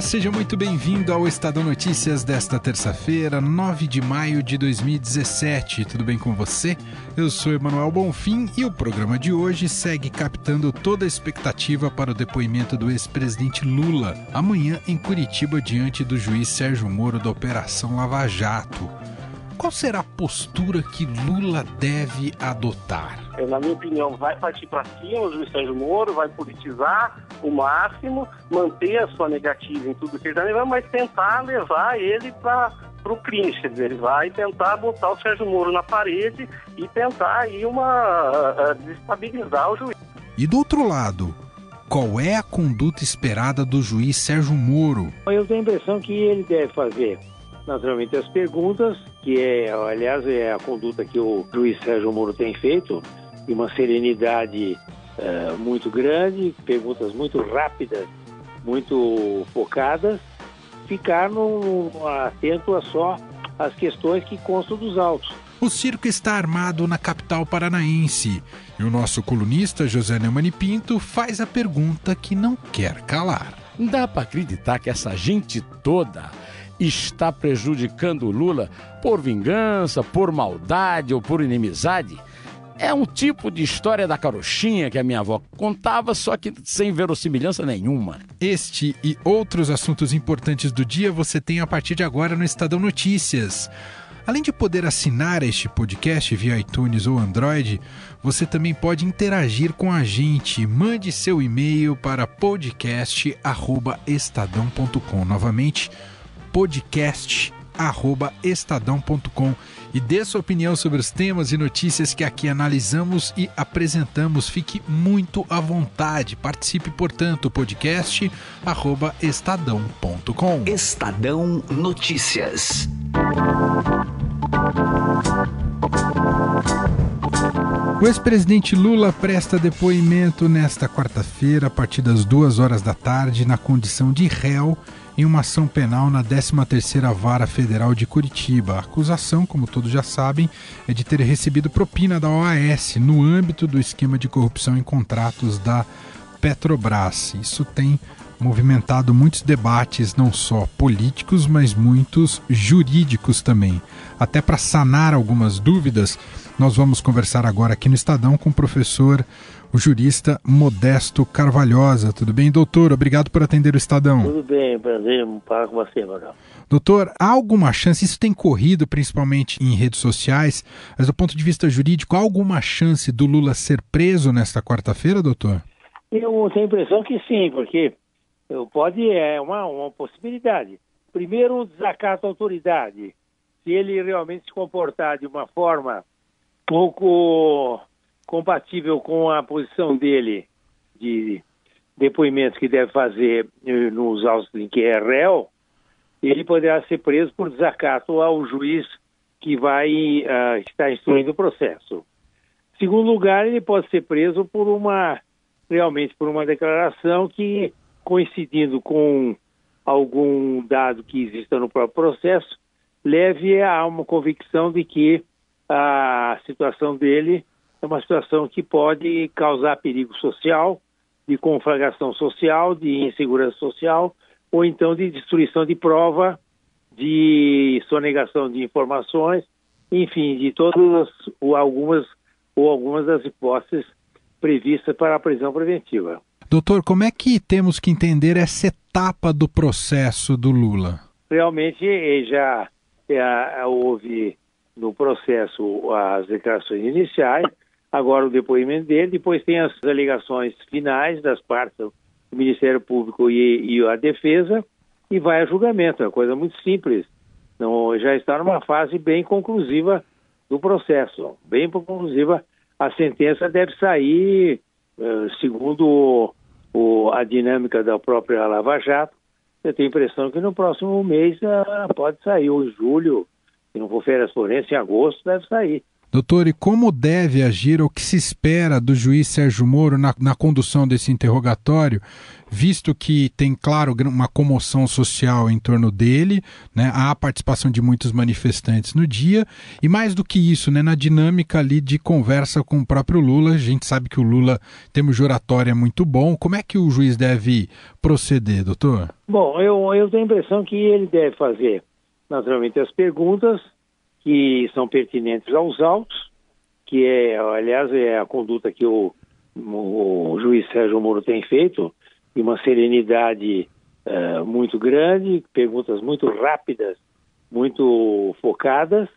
Olá, seja muito bem-vindo ao Estadão Notícias desta terça-feira, 9 de maio de 2017. Tudo bem com você? Eu sou Emanuel Bonfim e o programa de hoje segue captando toda a expectativa para o depoimento do ex-presidente Lula amanhã em Curitiba diante do juiz Sérgio Moro da Operação Lava Jato. Qual será a postura que Lula deve adotar? Na minha opinião, vai partir para cima o juiz Sérgio Moro, vai politizar o máximo, manter a sua negativa em tudo que ele está levando, mas tentar levar ele para para o crime, quer dizer, ele vai tentar botar o Sérgio Moro na parede e tentar aí uma uh, desestabilizar o juiz. E do outro lado, qual é a conduta esperada do juiz Sérgio Moro? Eu tenho a impressão que ele deve fazer naturalmente as perguntas, que é, aliás, é a conduta que o juiz Sérgio Moro tem feito, e uma serenidade uh, muito grande, perguntas muito rápidas, muito focadas, ficar no, atento a só às questões que constam dos autos. O circo está armado na capital paranaense e o nosso colunista José Neumann Pinto faz a pergunta que não quer calar. Dá para acreditar que essa gente toda está prejudicando o Lula por vingança, por maldade ou por inimizade? É um tipo de história da carochinha que a minha avó contava, só que sem verossimilhança nenhuma. Este e outros assuntos importantes do dia você tem a partir de agora no Estadão Notícias. Além de poder assinar este podcast via iTunes ou Android, você também pode interagir com a gente. Mande seu e-mail para podcast@estadão.com. Novamente, podcast@estadão.com e dê sua opinião sobre os temas e notícias que aqui analisamos e apresentamos. Fique muito à vontade. Participe, portanto, podcast@estadão.com. Estadão Notícias. O ex-presidente Lula presta depoimento nesta quarta-feira, a partir das duas horas da tarde, na condição de réu em uma ação penal na 13ª Vara Federal de Curitiba. A acusação, como todos já sabem, é de ter recebido propina da OAS no âmbito do esquema de corrupção em contratos da Petrobras. Isso tem movimentado muitos debates, não só políticos, mas muitos jurídicos também. Até para sanar algumas dúvidas, nós vamos conversar agora aqui no Estadão com o professor, o jurista Modesto Carvalhosa. Tudo bem, doutor? Obrigado por atender o Estadão. Tudo bem, prazer falar com você, Magal. Doutor, há alguma chance, isso tem corrido principalmente em redes sociais, mas do ponto de vista jurídico, há alguma chance do Lula ser preso nesta quarta-feira, doutor? Eu tenho a impressão que sim, porque pode, é uma, uma possibilidade. Primeiro, um desacato à autoridade. Se ele realmente se comportar de uma forma pouco compatível com a posição dele de depoimentos que deve fazer eh, nos autos em que é réu, ele poderá ser preso por desacato ao juiz que vai uh, estar instruindo o processo. Segundo lugar, ele pode ser preso por uma realmente por uma declaração que coincidindo com algum dado que exista no próprio processo, leve a uma convicção de que a situação dele é uma situação que pode causar perigo social, de conflagração social, de insegurança social, ou então de destruição de prova, de sonegação de informações, enfim, de todas ou algumas ou algumas das hipóteses previstas para a prisão preventiva. Doutor, como é que temos que entender essa etapa do processo do Lula? Realmente já é, houve no processo as declarações iniciais, agora o depoimento dele, depois tem as alegações finais das partes do Ministério Público e, e a defesa, e vai a julgamento. É uma coisa muito simples. Não, já está numa fase bem conclusiva do processo, bem conclusiva. A sentença deve sair, eh, segundo o, a dinâmica da própria Lava Jato. Eu tenho a impressão que no próximo mês uh, pode sair, ou em julho, se não for férias forenses, em agosto deve sair. Doutor, e como deve agir ou o que se espera do juiz Sérgio Moro na, na condução desse interrogatório, visto que tem, claro, uma comoção social em torno dele, né? há a participação de muitos manifestantes no dia, e mais do que isso, né? na dinâmica ali de conversa com o próprio Lula, a gente sabe que o Lula, temos juratório, é muito bom. Como é que o juiz deve proceder, doutor? Bom, eu, eu tenho a impressão que ele deve fazer, naturalmente, as perguntas que são pertinentes aos autos, que é, aliás, é a conduta que o, o juiz Sérgio Moro tem feito, e uma serenidade uh, muito grande, perguntas muito rápidas, muito focadas,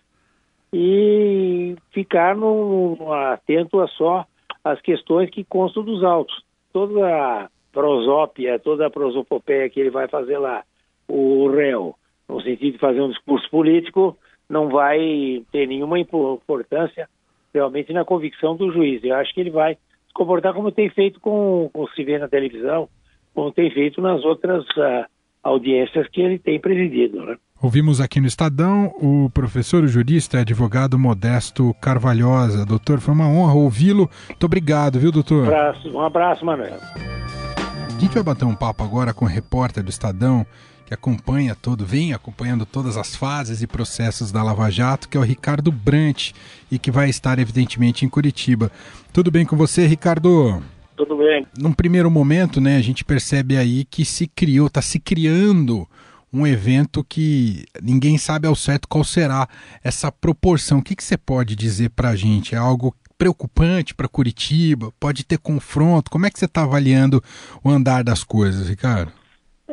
e ficar no, no, atento a só as questões que constam dos autos. Toda a prosópia, toda a prosopopeia que ele vai fazer lá, o réu, no sentido de fazer um discurso político, não vai ter nenhuma importância realmente na convicção do juiz. Eu acho que ele vai se comportar como tem feito com, com se vê na televisão, como tem feito nas outras uh, audiências que ele tem presidido. Né? Ouvimos aqui no Estadão o professor, o jurista e advogado Modesto Carvalhosa. Doutor, foi uma honra ouvi-lo. Muito obrigado, viu, doutor? Um abraço, um abraço Manuel. A gente vai bater um papo agora com o repórter do Estadão que acompanha todo, vem acompanhando todas as fases e processos da Lava Jato, que é o Ricardo Brant, e que vai estar evidentemente em Curitiba. Tudo bem com você, Ricardo? Tudo bem. Num primeiro momento, né, a gente percebe aí que se criou, está se criando um evento que ninguém sabe ao certo qual será essa proporção. O que, que você pode dizer para a gente? É algo preocupante para Curitiba? Pode ter confronto? Como é que você está avaliando o andar das coisas, Ricardo?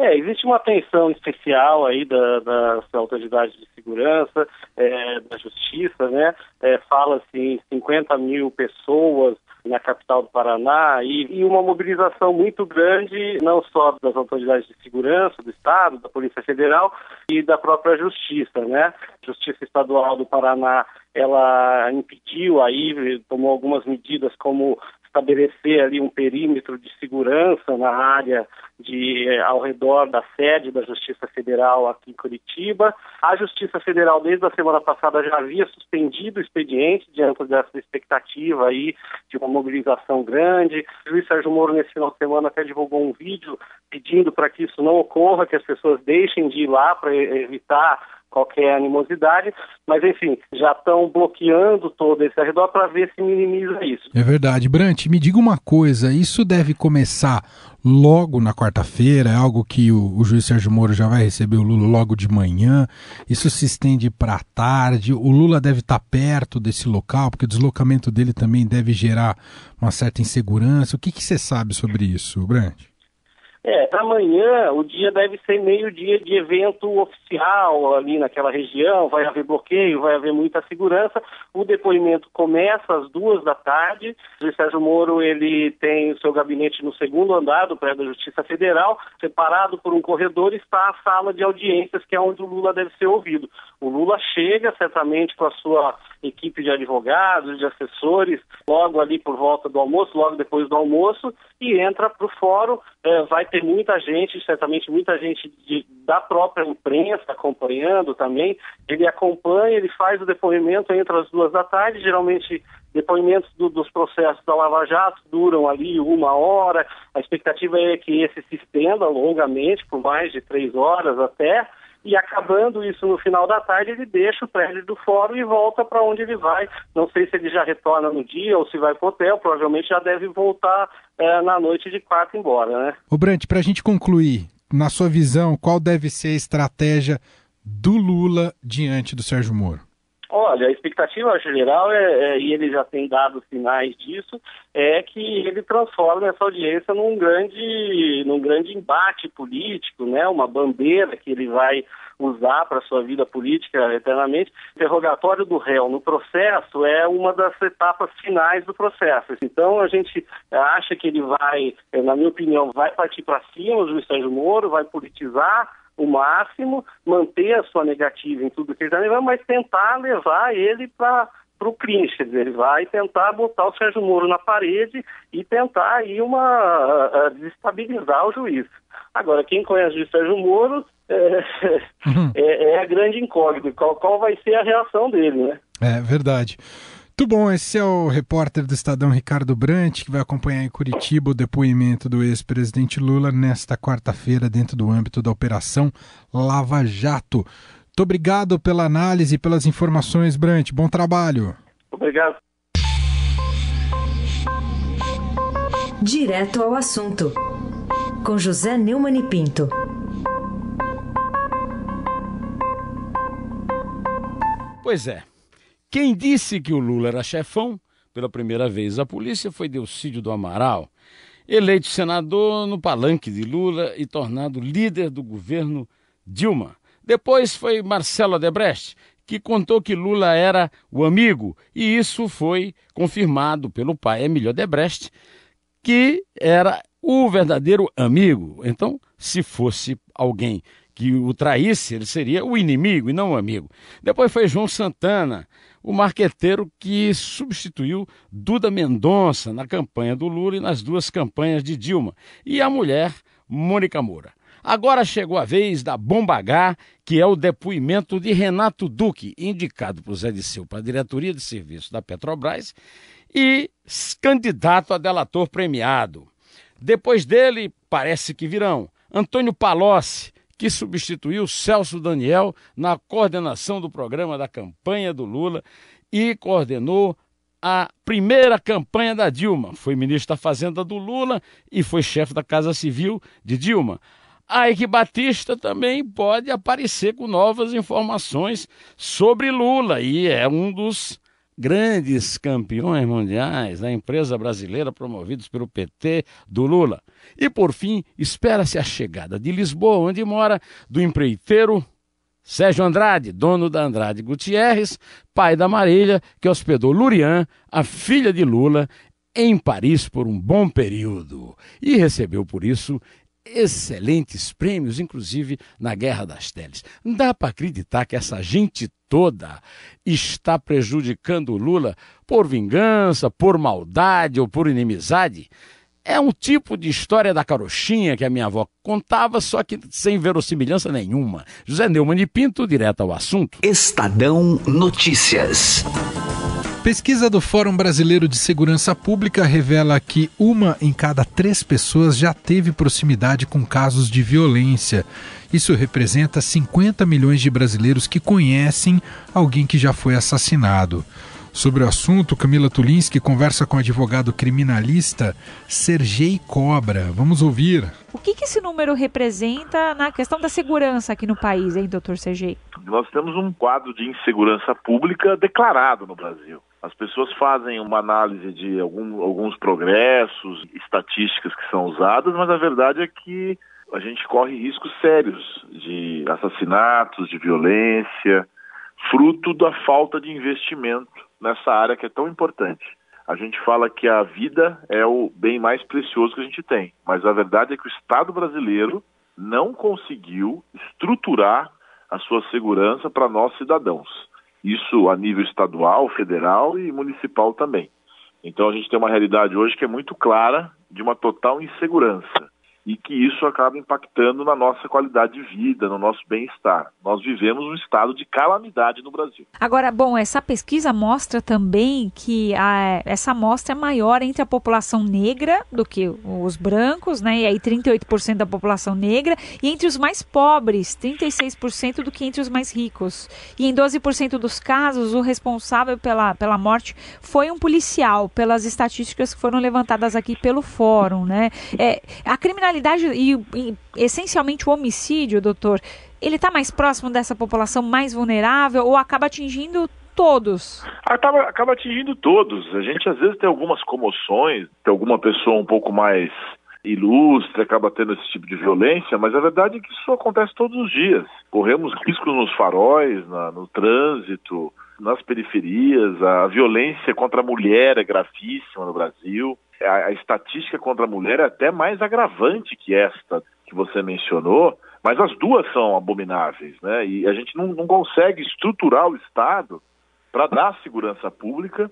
É, existe uma atenção especial aí da, das autoridades de segurança, é, da justiça, né? É, Fala-se em 50 mil pessoas na capital do Paraná e, e, uma mobilização muito grande, não só das autoridades de segurança do Estado, da Polícia Federal e da própria Justiça, né? Justiça Estadual do Paraná, ela impediu aí, tomou algumas medidas como estabelecer ali um perímetro de segurança na área de eh, ao redor da sede da Justiça Federal aqui em Curitiba. A Justiça Federal desde a semana passada já havia suspendido o expediente diante dessa expectativa aí de uma mobilização grande. O juiz Sérgio Moro nesse final de semana até divulgou um vídeo pedindo para que isso não ocorra, que as pessoas deixem de ir lá para evitar qualquer animosidade, mas enfim, já estão bloqueando todo esse arredor para ver se minimiza isso. É verdade. Brant, me diga uma coisa, isso deve começar logo na quarta-feira, é algo que o, o, juiz Sérgio Moro já vai receber o Lula logo de manhã, isso se estende para a tarde, o Lula deve estar tá perto desse local, porque o deslocamento dele também deve gerar uma certa insegurança. O que, que você sabe sobre isso, Brant? É, amanhã o dia deve ser meio-dia de evento oficial ali naquela região, vai haver bloqueio, vai haver muita segurança. O depoimento começa às duas da tarde. O Sérgio Moro ele tem o seu gabinete no segundo andar do prédio da Justiça Federal, separado por um corredor está a sala de audiências, que é onde o Lula deve ser ouvido. O Lula chega certamente com a sua equipe de advogados, de assessores, logo ali por volta do almoço, logo depois do almoço, e entra para o fórum. É, vai ter muita gente, certamente muita gente de, da própria imprensa acompanhando também. Ele acompanha, ele faz o depoimento entre as duas da tarde, geralmente depoimentos do, dos processos da Lava Jato duram ali uma hora, a expectativa é que esse se estenda longamente, por mais de três horas até, e acabando isso no final da tarde, ele deixa o prédio do fórum e volta para onde ele vai. Não sei se ele já retorna no dia ou se vai para o hotel, provavelmente já deve voltar é, na noite de quarta embora, né? O Brant, para a gente concluir, na sua visão, qual deve ser a estratégia do Lula diante do Sérgio Moro? Olha, a expectativa geral, é, é, e ele já tem dado sinais disso, é que ele transforme essa audiência num grande, num grande embate político, né? uma bandeira que ele vai usar para sua vida política eternamente. O interrogatório do réu no processo é uma das etapas finais do processo. Então a gente acha que ele vai, na minha opinião, vai partir para cima, o juiz Sérgio Moro, vai politizar o máximo, manter a sua negativa em tudo que ele está mas tentar levar ele para para o crime, quer dizer, ele vai tentar botar o Sérgio Moro na parede e tentar aí uma desestabilizar o juiz. Agora, quem conhece o Sérgio Moro é, uhum. é, é, a grande incógnita, qual, qual vai ser a reação dele, né? É verdade. Muito bom, esse é o repórter do Estadão Ricardo Brant, que vai acompanhar em Curitiba o depoimento do ex-presidente Lula nesta quarta-feira, dentro do âmbito da Operação Lava Jato. Muito obrigado pela análise e pelas informações, Brant. Bom trabalho. Obrigado. Direto ao assunto, com José Neumann e Pinto. Pois é. Quem disse que o Lula era chefão pela primeira vez a polícia foi Delcídio do Amaral, eleito senador no palanque de Lula e tornado líder do governo Dilma. Depois foi Marcelo Adebrecht, que contou que Lula era o amigo, e isso foi confirmado pelo pai Emílio Adebrecht, que era o verdadeiro amigo. Então, se fosse alguém que o traísse, ele seria o inimigo e não o amigo. Depois foi João Santana, o marqueteiro que substituiu Duda Mendonça na campanha do Lula e nas duas campanhas de Dilma, e a mulher Mônica Moura. Agora chegou a vez da Bomba H, que é o depoimento de Renato Duque, indicado por Zé Disseu para a diretoria de serviço da Petrobras e candidato a delator premiado. Depois dele, parece que virão Antônio Palocci, que substituiu Celso Daniel na coordenação do programa da campanha do Lula e coordenou a primeira campanha da Dilma. Foi ministro da Fazenda do Lula e foi chefe da Casa Civil de Dilma. A que Batista também pode aparecer com novas informações sobre Lula e é um dos grandes campeões mundiais da empresa brasileira promovidos pelo PT do Lula. E por fim, espera-se a chegada de Lisboa, onde mora, do empreiteiro Sérgio Andrade, dono da Andrade Gutierrez, pai da Marília, que hospedou Lurian, a filha de Lula, em Paris por um bom período e recebeu por isso excelentes prêmios, inclusive na Guerra das Teles. Dá para acreditar que essa gente toda está prejudicando Lula por vingança, por maldade ou por inimizade? É um tipo de história da carochinha que a minha avó contava, só que sem verossimilhança nenhuma. José Neumann de Pinto, direto ao assunto. Estadão Notícias. Pesquisa do Fórum Brasileiro de Segurança Pública revela que uma em cada três pessoas já teve proximidade com casos de violência. Isso representa 50 milhões de brasileiros que conhecem alguém que já foi assassinado. Sobre o assunto, Camila Tulinski conversa com o advogado criminalista Sergei Cobra. Vamos ouvir. O que, que, esse número representa na questão da segurança aqui no país, hein, doutor Sergei? Nós temos um quadro de insegurança pública declarado no Brasil. As pessoas fazem uma análise de algum, alguns progressos, estatísticas que são usadas, mas a verdade é que a gente corre riscos sérios de assassinatos, de violência, fruto da falta de investimento nessa área que é tão importante. A gente fala que a vida é o bem mais precioso que a gente tem, mas a verdade é que o Estado brasileiro não conseguiu estruturar a sua segurança para nós cidadãos. Isso a nível estadual, federal e municipal também. Então a gente tem uma realidade hoje que é muito clara de uma total insegurança e que isso acaba impactando na nossa qualidade de vida, no nosso bem-estar. Nós vivemos um estado de calamidade no Brasil. Agora, bom, essa pesquisa mostra também que a, essa amostra é maior entre a população negra do que os brancos, né? E aí 38% da população negra, e entre os mais pobres, 36% do que entre os mais ricos. E em 12% dos casos, o responsável pela, pela morte foi um policial, pelas estatísticas que foram levantadas aqui pelo fórum, né? É, a criminalidade criminalidade e, e essencialmente o homicídio, doutor, ele está mais próximo dessa população mais vulnerável ou acaba atingindo todos? Acaba, acaba atingindo todos. A gente às vezes tem algumas comoções, tem alguma pessoa um pouco mais ilustre, acaba tendo esse tipo de violência, mas a verdade é que isso acontece todos os dias. Corremos riscos nos faróis, na, no trânsito, nas periferias, a violência contra a mulher é gravíssima no Brasil a, a estatística contra a mulher é até mais agravante que esta que você mencionou, mas as duas são abomináveis, né? E a gente não, não consegue estruturar o Estado para dar segurança pública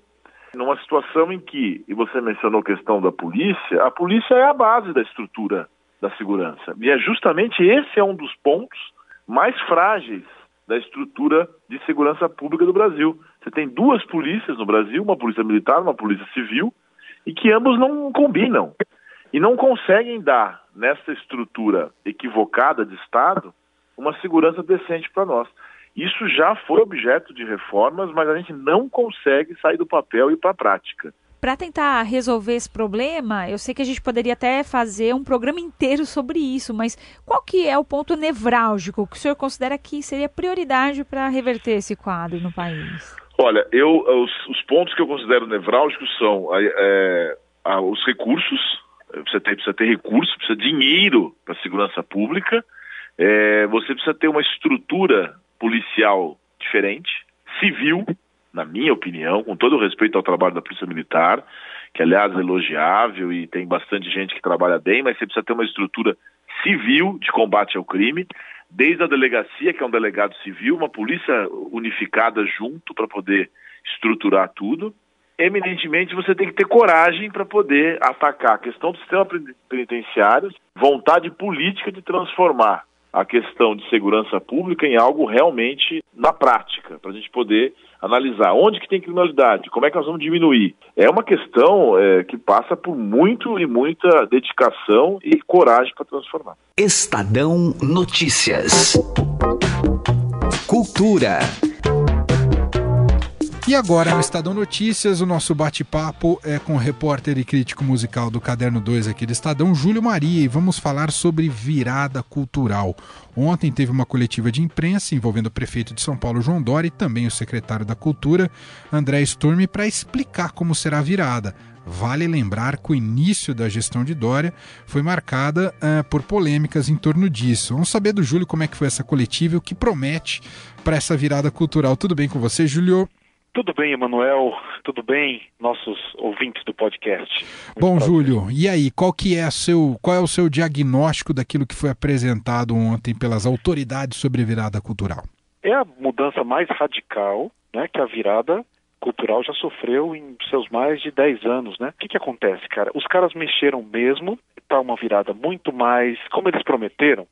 numa situação em que, e você mencionou a questão da polícia, a polícia é a base da estrutura da segurança. E é justamente esse é um dos pontos mais frágeis da estrutura de segurança pública do Brasil. Você tem duas polícias no Brasil, uma polícia militar, uma polícia civil, e que ambos não combinam e não conseguem dar nessa estrutura equivocada de Estado uma segurança decente para nós. Isso já foi objeto de reformas, mas a gente não consegue sair do papel e ir para a prática. Para tentar resolver esse problema, eu sei que a gente poderia até fazer um programa inteiro sobre isso, mas qual que é o ponto nevrálgico que o senhor considera que seria prioridade para reverter esse quadro no país? Olha, eu os, os pontos que eu considero nevrálgicos são é, é, os recursos, você tem, precisa ter recursos, precisa de dinheiro para a segurança pública, é, você precisa ter uma estrutura policial diferente, civil, na minha opinião, com todo o respeito ao trabalho da Polícia Militar, que aliás é elogiável e tem bastante gente que trabalha bem, mas você precisa ter uma estrutura civil de combate ao crime, desde a delegacia, que é um delegado civil, uma polícia unificada junto para poder estruturar tudo. Eminentemente, você tem que ter coragem para poder atacar a questão do sistema penitenciário, vontade política de transformar a questão de segurança pública em algo realmente na prática, para a gente poder analisar onde que tem criminalidade, como é que nós vamos diminuir. É uma questão é, que passa por muito e muita dedicação e coragem para transformar. Estadão Notícias. Cultura. E agora, no Estadão Notícias, o nosso bate-papo é com o repórter e crítico musical do Caderno 2 aqui do Estadão, Júlio Maria, e vamos falar sobre virada cultural. Ontem teve uma coletiva de imprensa envolvendo o prefeito de São Paulo, João Dória, e também o secretário da Cultura, André Sturme, para explicar como será a virada. Vale lembrar que o início da gestão de Dória foi marcada uh, por polêmicas em torno disso. Vamos saber do Júlio como é que foi essa coletiva e o que promete para essa virada cultural. Tudo bem com você, Júlio? Tudo bem, Emanuel? Tudo bem, nossos ouvintes do podcast? Muito Bom, prazer. Júlio, e aí, qual que é seu, qual é o seu diagnóstico daquilo que foi apresentado ontem pelas autoridades sobre a virada cultural? É a mudança mais radical, né, que a virada cultural já sofreu em seus mais de 10 anos, né? O que, que acontece, cara? Os caras mexeram mesmo para uma virada muito mais, como eles prometeram,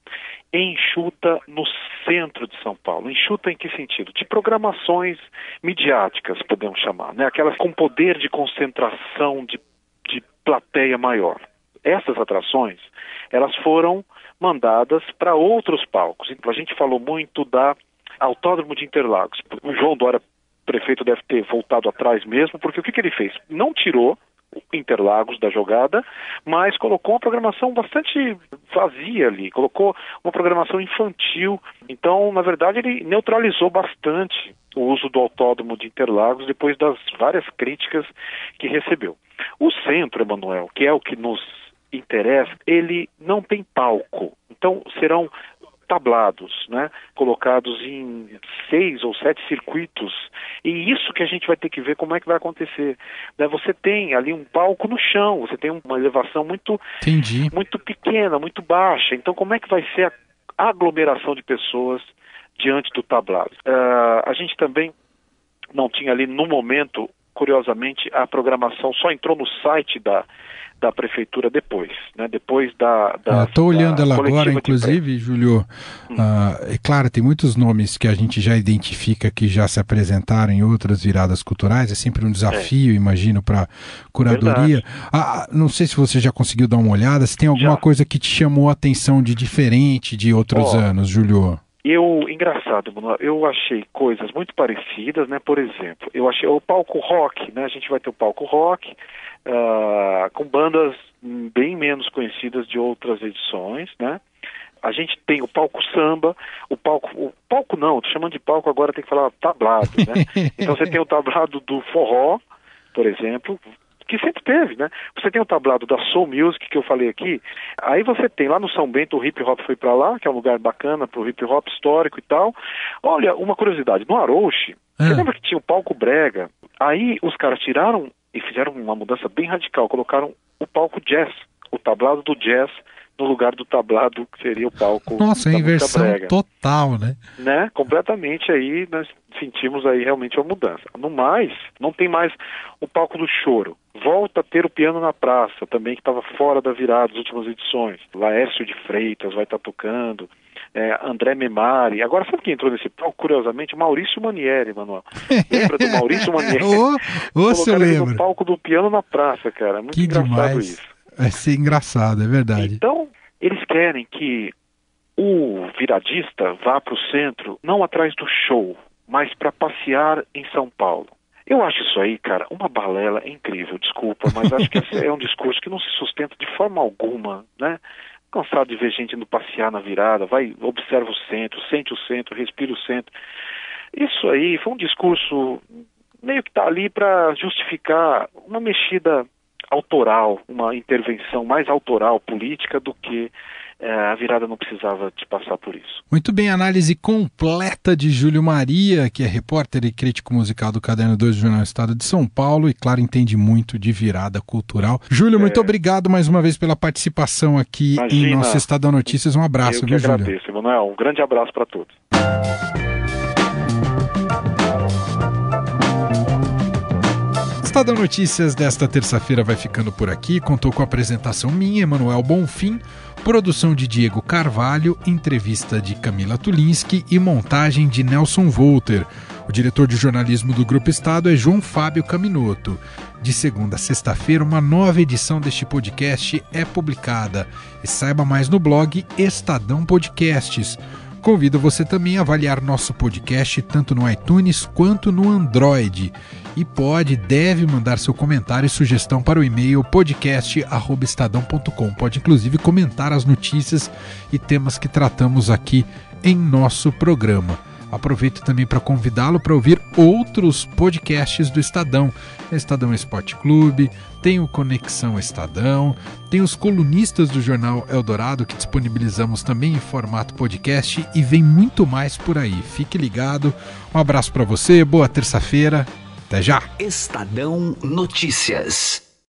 enxuta no centro de São Paulo. Enxuta em que sentido? De programações midiáticas, podemos chamar, né? aquelas com poder de concentração de, de plateia maior. Essas atrações, elas foram mandadas para outros palcos. Então, a gente falou muito da Autódromo de Interlagos. O João Dória, prefeito, deve ter voltado atrás mesmo, porque o que, que ele fez? Não tirou Interlagos da jogada, mas colocou uma programação bastante vazia ali, colocou uma programação infantil. Então, na verdade, ele neutralizou bastante o uso do autódromo de Interlagos depois das várias críticas que recebeu. O centro, Emanuel, que é o que nos interessa, ele não tem palco. Então, serão tablados, né, colocados em seis ou sete circuitos. E isso que a gente vai ter que ver como é que vai acontecer. Né, você tem ali um palco no chão, você tem uma elevação muito, Entendi. muito pequena, muito baixa. Então, como é que vai ser a aglomeração de pessoas diante do tablado? Uh, a gente também não tinha ali no momento, curiosamente, a programação só entrou no site da da prefeitura depois, né? Depois da. Estou ah, olhando ela agora, inclusive, Júlio. Hum. Uh, é claro, tem muitos nomes que a gente já identifica que já se apresentaram em outras viradas culturais. É sempre um desafio, é. imagino, para curadoria. Ah, não sei se você já conseguiu dar uma olhada. Se tem alguma já. coisa que te chamou a atenção de diferente de outros oh. anos, Júlio. Eu, engraçado, eu achei coisas muito parecidas, né? Por exemplo, eu achei o palco rock, né? A gente vai ter o palco rock, uh, com bandas bem menos conhecidas de outras edições, né? A gente tem o palco samba, o palco, o palco não, tô chamando de palco agora tem que falar tablado, né? Então você tem o tablado do forró, por exemplo, que sempre teve, né? Você tem o tablado da Soul Music que eu falei aqui, aí você tem lá no São Bento o hip hop foi para lá, que é um lugar bacana para o hip hop histórico e tal. Olha, uma curiosidade, no Arouche, é. você lembra que tinha o palco brega? Aí os caras tiraram e fizeram uma mudança bem radical, colocaram o palco jazz, o tablado do jazz no lugar do tablado que seria o palco. Nossa, da inversão total, né? Né? Completamente aí nós sentimos aí realmente uma mudança. No mais, não tem mais o palco do choro, Volta a ter o piano na praça, também que estava fora da virada das últimas edições. Laércio de Freitas vai estar tá tocando. É, André Memari. Agora, sabe quem entrou nesse palco? Curiosamente, Maurício Manieri, Manuel. Lembra do Maurício Manieri? Ô, eu lembro. no palco do piano na praça, cara. Muito que engraçado demais. isso. Vai ser engraçado, é verdade. Então, eles querem que o viradista vá para o centro, não atrás do show, mas para passear em São Paulo. Eu acho isso aí, cara, uma balela incrível, desculpa, mas acho que esse é um discurso que não se sustenta de forma alguma, né? Cansado de ver gente indo passear na virada, vai, observa o centro, sente o centro, respira o centro. Isso aí foi um discurso meio que tá ali para justificar uma mexida autoral, uma intervenção mais autoral política do que é, a virada não precisava de passar por isso. Muito bem, análise completa de Júlio Maria, que é repórter e crítico musical do Caderno 2 do Jornal Estado de São Paulo e, claro, entende muito de virada cultural. Júlio, é... muito obrigado mais uma vez pela participação aqui Imagina, em nosso Estadão Notícias. Um abraço, eu viu, Júlio? agradeço, Emanuel. Um grande abraço para todos. Estadão Notícias desta terça-feira vai ficando por aqui. Contou com a apresentação minha, Emanuel Bonfim, produção de Diego Carvalho, entrevista de Camila Tulinski e montagem de Nelson Volter. O diretor de jornalismo do Grupo Estado é João Fábio Caminoto. De segunda a sexta-feira, uma nova edição deste podcast é publicada. E saiba mais no blog Estadão Podcasts. Convido você também a avaliar nosso podcast tanto no iTunes quanto no Android e pode, deve mandar seu comentário e sugestão para o e-mail podcast@estadão.com. Pode inclusive comentar as notícias e temas que tratamos aqui em nosso programa. Aproveito também para convidá-lo para ouvir outros podcasts do Estadão. Estadão Esporte Clube, tem o Conexão Estadão, tem os colunistas do jornal Eldorado que disponibilizamos também em formato podcast e vem muito mais por aí. Fique ligado. Um abraço para você, boa terça-feira até já! Estadão Notícias.